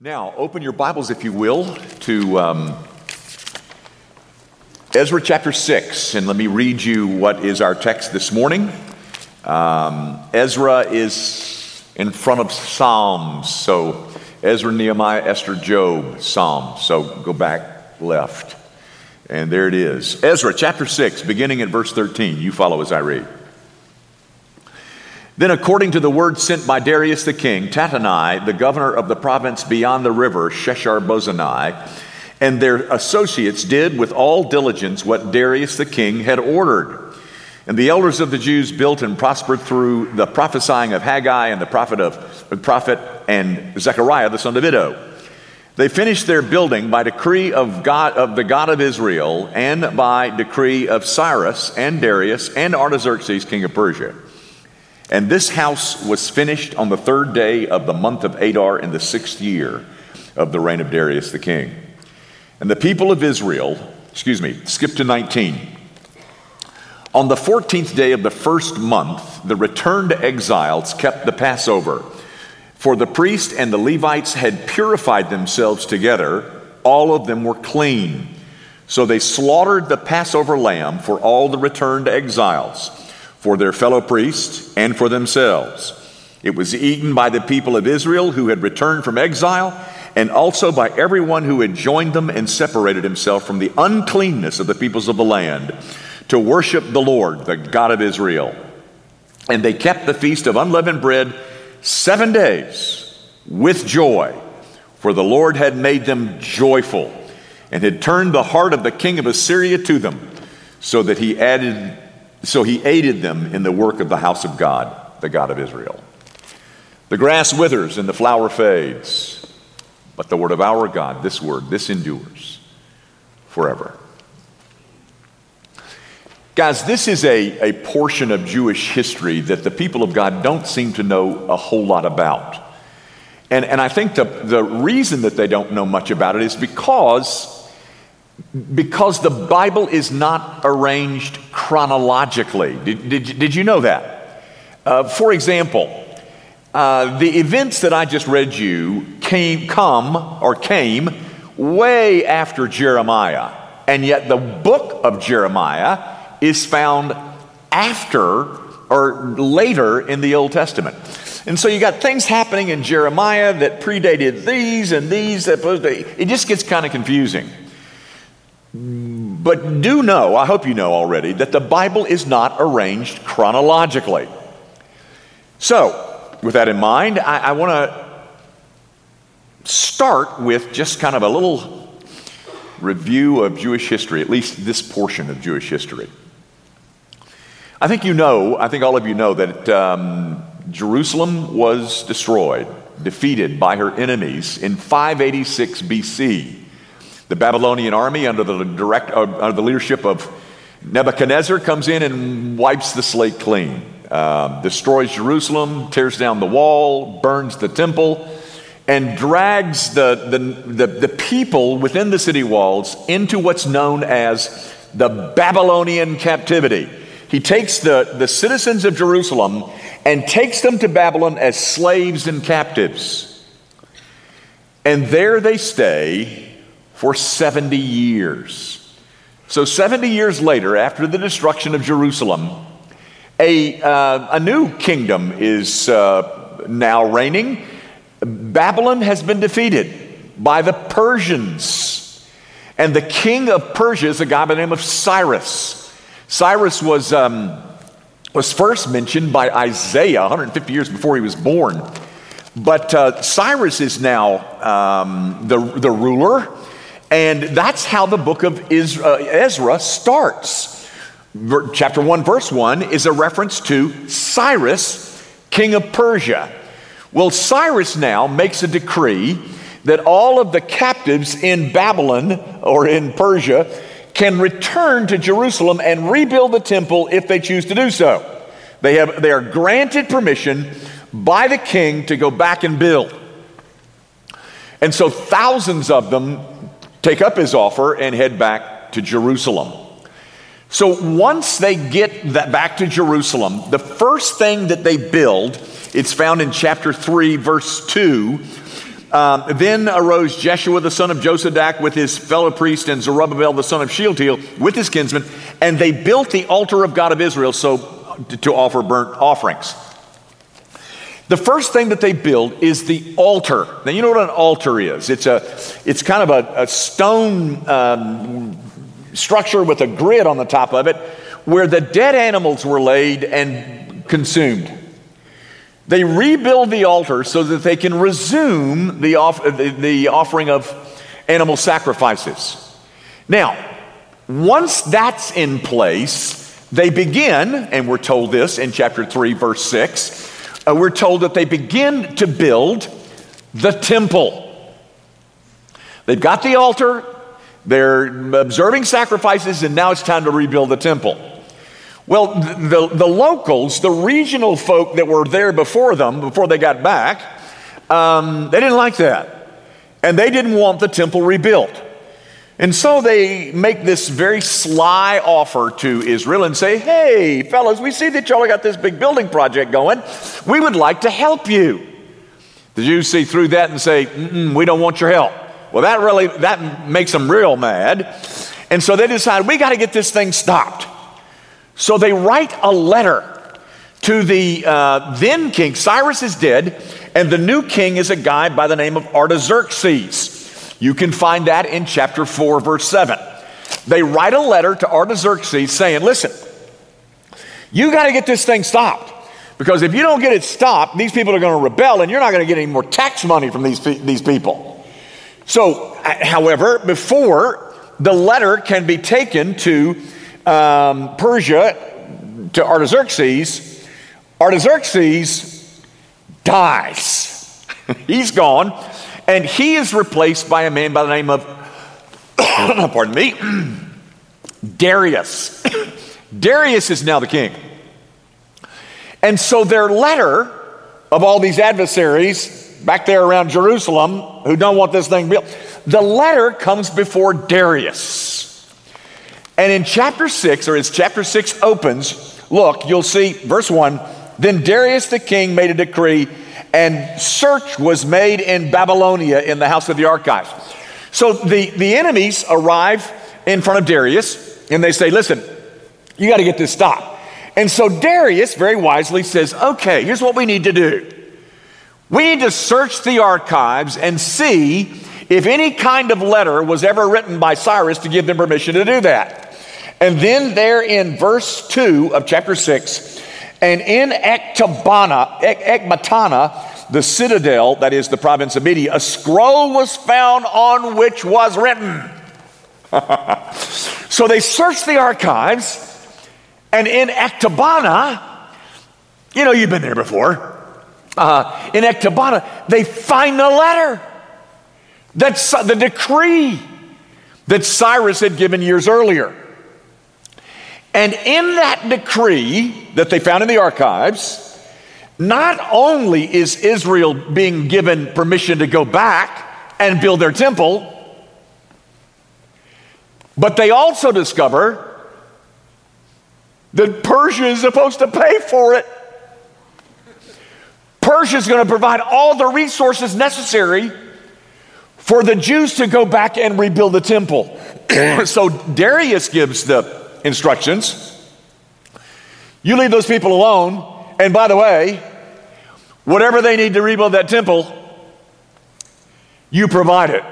Now, open your Bibles, if you will, to um, Ezra chapter 6, and let me read you what is our text this morning. Um, Ezra is in front of Psalms, so Ezra, Nehemiah, Esther, Job, Psalms. So go back left, and there it is. Ezra chapter 6, beginning at verse 13. You follow as I read. Then, according to the word sent by Darius the king, Tattenai, the governor of the province beyond the river, Shethar-bozenai, and their associates did with all diligence what Darius the king had ordered. And the elders of the Jews built and prospered through the prophesying of Haggai and the prophet of the prophet and Zechariah the son of Iddo. They finished their building by decree of God of the God of Israel and by decree of Cyrus and Darius and Artaxerxes king of Persia. And this house was finished on the third day of the month of Adar in the sixth year of the reign of Darius the king. And the people of Israel, excuse me, skip to 19. On the 14th day of the first month, the returned exiles kept the Passover. For the priest and the Levites had purified themselves together, all of them were clean. So they slaughtered the Passover lamb for all the returned exiles for their fellow priests and for themselves. It was eaten by the people of Israel who had returned from exile, and also by everyone who had joined them and separated himself from the uncleanness of the peoples of the land to worship the Lord, the God of Israel. And they kept the feast of unleavened bread seven days with joy, for the Lord had made them joyful and had turned the heart of the king of Assyria to them, so that he added so he aided them in the work of the house of God, the God of Israel. The grass withers and the flower fades, but the word of our God, this word, this endures forever. Guys, this is a, a portion of Jewish history that the people of God don't seem to know a whole lot about. And, and I think the, the reason that they don't know much about it is because because the Bible is not arranged chronologically. Did, did, did you know that? Uh, for example, uh, the events that I just read you came, come or came way after Jeremiah, and yet the book of Jeremiah is found after or later in the Old Testament. And so you got things happening in Jeremiah that predated these and these. That it just gets kind of confusing. But do know, I hope you know already, that the Bible is not arranged chronologically. So, with that in mind, I, I want to start with just kind of a little review of Jewish history, at least this portion of Jewish history. I think you know, I think all of you know that um, Jerusalem was destroyed, defeated by her enemies in 586 BC. The Babylonian army, under the, direct, uh, under the leadership of Nebuchadnezzar, comes in and wipes the slate clean, uh, destroys Jerusalem, tears down the wall, burns the temple, and drags the, the, the, the people within the city walls into what's known as the Babylonian captivity. He takes the, the citizens of Jerusalem and takes them to Babylon as slaves and captives. And there they stay for 70 years. So, 70 years later, after the destruction of Jerusalem, a, uh, a new kingdom is uh, now reigning. Babylon has been defeated by the Persians. And the king of Persia is a guy by the name of Cyrus. Cyrus was, um, was first mentioned by Isaiah 150 years before he was born. But uh, Cyrus is now um, the, the ruler and that's how the book of uh, Ezra starts. Chapter 1, verse 1 is a reference to Cyrus, king of Persia. Well, Cyrus now makes a decree that all of the captives in Babylon or in Persia can return to Jerusalem and rebuild the temple if they choose to do so. They, have, they are granted permission by the king to go back and build. And so thousands of them take up his offer and head back to Jerusalem. So once they get that back to Jerusalem, the first thing that they build, it's found in chapter 3, verse 2. Um, then arose Jeshua the son of Jozadak with his fellow priest and Zerubbabel the son of Shealtiel with his kinsmen, and they built the altar of God of Israel so to offer burnt offerings. The first thing that they build is the altar. Now, you know what an altar is? It's, a, it's kind of a, a stone um, structure with a grid on the top of it where the dead animals were laid and consumed. They rebuild the altar so that they can resume the, off, the, the offering of animal sacrifices. Now, once that's in place, they begin, and we're told this in chapter 3, verse 6 uh, we're told that they begin to build the temple. They've got the altar, they're observing sacrifices, and now it's time to rebuild the temple. Well, the, the locals, the regional folk that were there before them, before they got back, um, they didn't like that. And they didn't want the temple rebuilt. And so they make this very sly offer to Israel and say, Hey, fellas, we see that y'all got this big building project going. We would like to help you. The Jews see through that and say, We don't want your help. Well, that really that makes them real mad. And so they decide we got to get this thing stopped. So they write a letter to the uh, then king. Cyrus is dead, and the new king is a guy by the name of Artaxerxes. You can find that in chapter 4, verse 7. They write a letter to Artaxerxes saying, Listen, you got to get this thing stopped. Because if you don't get it stopped, these people are going to rebel and you're not going to get any more tax money from these, these people. So, uh, however, before the letter can be taken to um, Persia, to Artaxerxes, Artaxerxes dies. He's gone. And he is replaced by a man by the name of, pardon me, Darius. Darius is now the king. And so their letter of all these adversaries back there around Jerusalem who don't want this thing built, the letter comes before Darius. And in chapter 6, or as chapter 6 opens, look, you'll see verse 1 Then Darius the king made a decree and search was made in Babylonia in the house of the archives. So the, the enemies arrive in front of Darius and they say, Listen, you got to get this stopped. And so Darius very wisely says, Okay, here's what we need to do. We need to search the archives and see if any kind of letter was ever written by Cyrus to give them permission to do that. And then, there in verse 2 of chapter 6, and in Ecbatana, Ecbatana, the citadel, that is the province of Media, a scroll was found on which was written. so they searched the archives, and in Ecbatana, you know, you've been there before. Uh, in Ecbatana, they find the letter. That's the decree that Cyrus had given years earlier. And in that decree that they found in the archives, not only is Israel being given permission to go back and build their temple, but they also discover that Persia is supposed to pay for it. Persia is going to provide all the resources necessary for the Jews to go back and rebuild the temple. so Darius gives the instructions. You leave those people alone. And by the way, whatever they need to rebuild that temple, you provide it.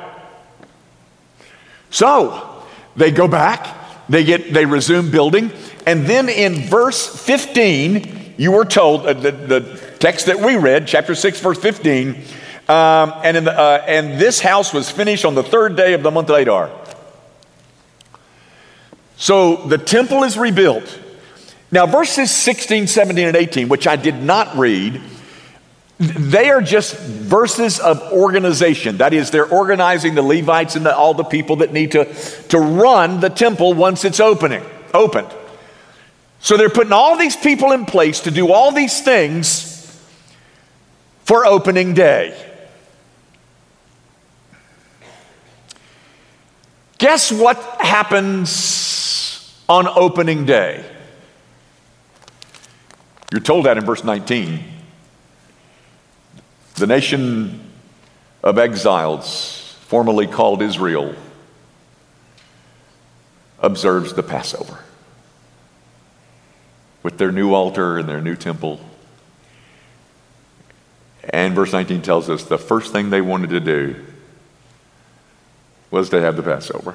So they go back, they get they resume building, and then in verse 15, you were told uh, the, the text that we read, chapter 6, verse 15, um, and, the, uh, and this house was finished on the third day of the month Adar. So the temple is rebuilt. Now, verses 16, 17, and 18, which I did not read, they are just verses of organization. That is, they're organizing the Levites and the, all the people that need to, to run the temple once it's opening, opened. So they're putting all these people in place to do all these things for opening day. Guess what happens on opening day. You're told that in verse 19. The nation of exiles, formerly called Israel, observes the Passover with their new altar and their new temple. And verse 19 tells us the first thing they wanted to do was to have the Passover.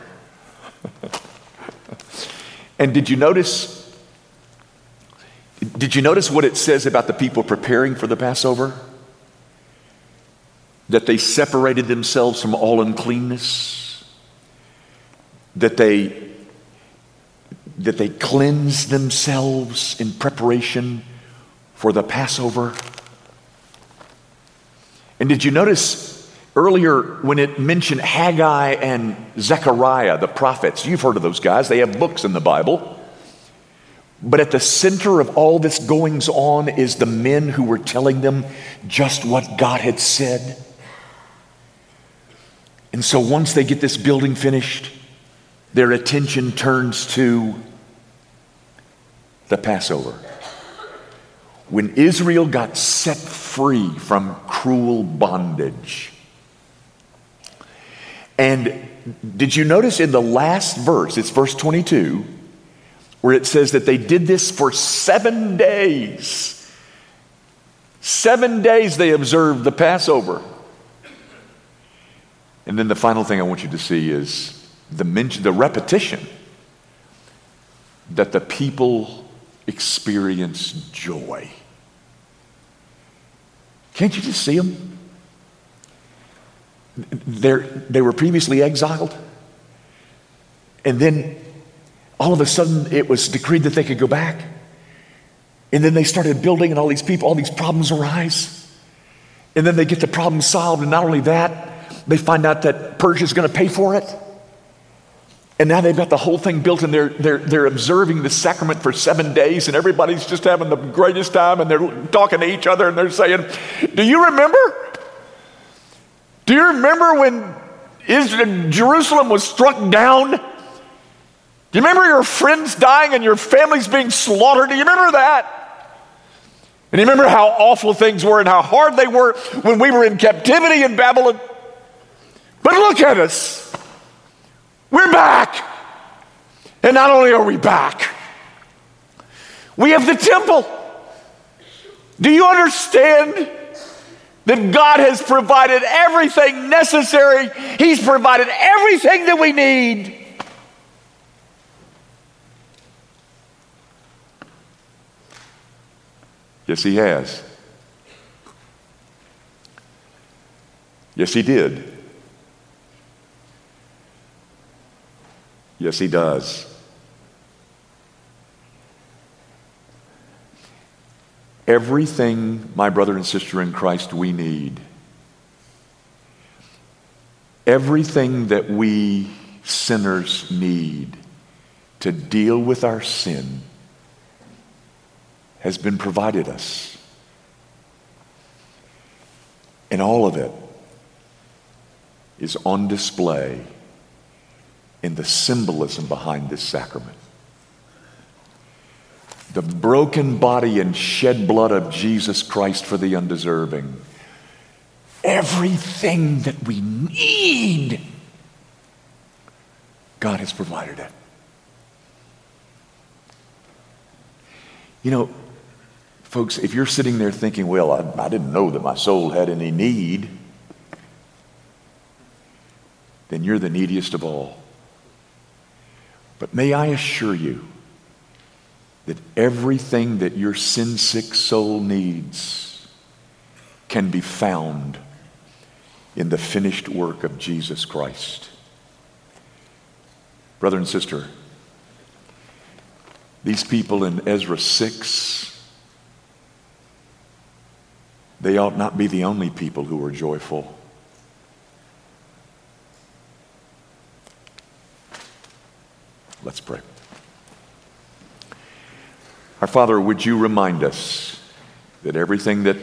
and did you notice? Did you notice what it says about the people preparing for the Passover? That they separated themselves from all uncleanness, that they that they cleansed themselves in preparation for the Passover. And did you notice earlier when it mentioned Haggai and Zechariah, the prophets? You've heard of those guys, they have books in the Bible. But at the center of all this goings on is the men who were telling them just what God had said. And so once they get this building finished, their attention turns to the Passover. When Israel got set free from cruel bondage. And did you notice in the last verse, it's verse 22, where it says that they did this for seven days? Seven days they observed the Passover. And then the final thing I want you to see is the, mention, the repetition that the people experience joy. Can't you just see them? They're, they were previously exiled, and then all of a sudden it was decreed that they could go back. And then they started building, and all these people, all these problems arise. And then they get the problem solved, and not only that, they find out that Persia is going to pay for it. And now they've got the whole thing built and they're, they're, they're observing the sacrament for seven days and everybody's just having the greatest time and they're talking to each other and they're saying, Do you remember? Do you remember when Israel, Jerusalem was struck down? Do you remember your friends dying and your families being slaughtered? Do you remember that? And you remember how awful things were and how hard they were when we were in captivity in Babylon? But look at us. We're back. And not only are we back, we have the temple. Do you understand that God has provided everything necessary? He's provided everything that we need. Yes, He has. Yes, He did. Yes, He does. Everything, my brother and sister in Christ, we need, everything that we sinners need to deal with our sin has been provided us. And all of it is on display in the symbolism behind this sacrament. The broken body and shed blood of Jesus Christ for the undeserving. Everything that we need, God has provided it. You know, folks, if you're sitting there thinking, well, I, I didn't know that my soul had any need, then you're the neediest of all. But may I assure you that everything that your sin sick soul needs can be found in the finished work of Jesus Christ. Brother and sister, these people in Ezra 6, they ought not be the only people who are joyful. Let's pray. Our Father, would you remind us that everything that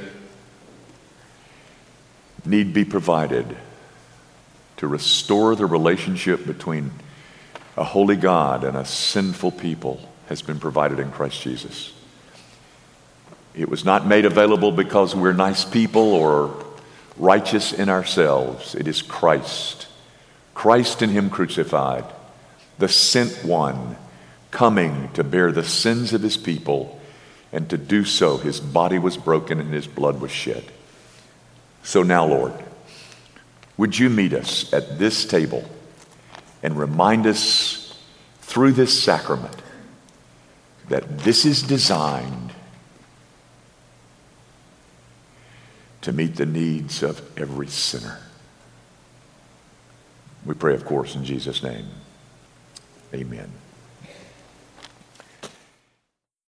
need be provided to restore the relationship between a holy God and a sinful people has been provided in Christ Jesus. It was not made available because we're nice people or righteous in ourselves. It is Christ, Christ in Him crucified, the sent one, coming to bear the sins of His people, and to do so, His body was broken and His blood was shed. So now, Lord, would you meet us at this table and remind us through this sacrament that this is designed to meet the needs of every sinner. We pray, of course, in Jesus' name. Amen.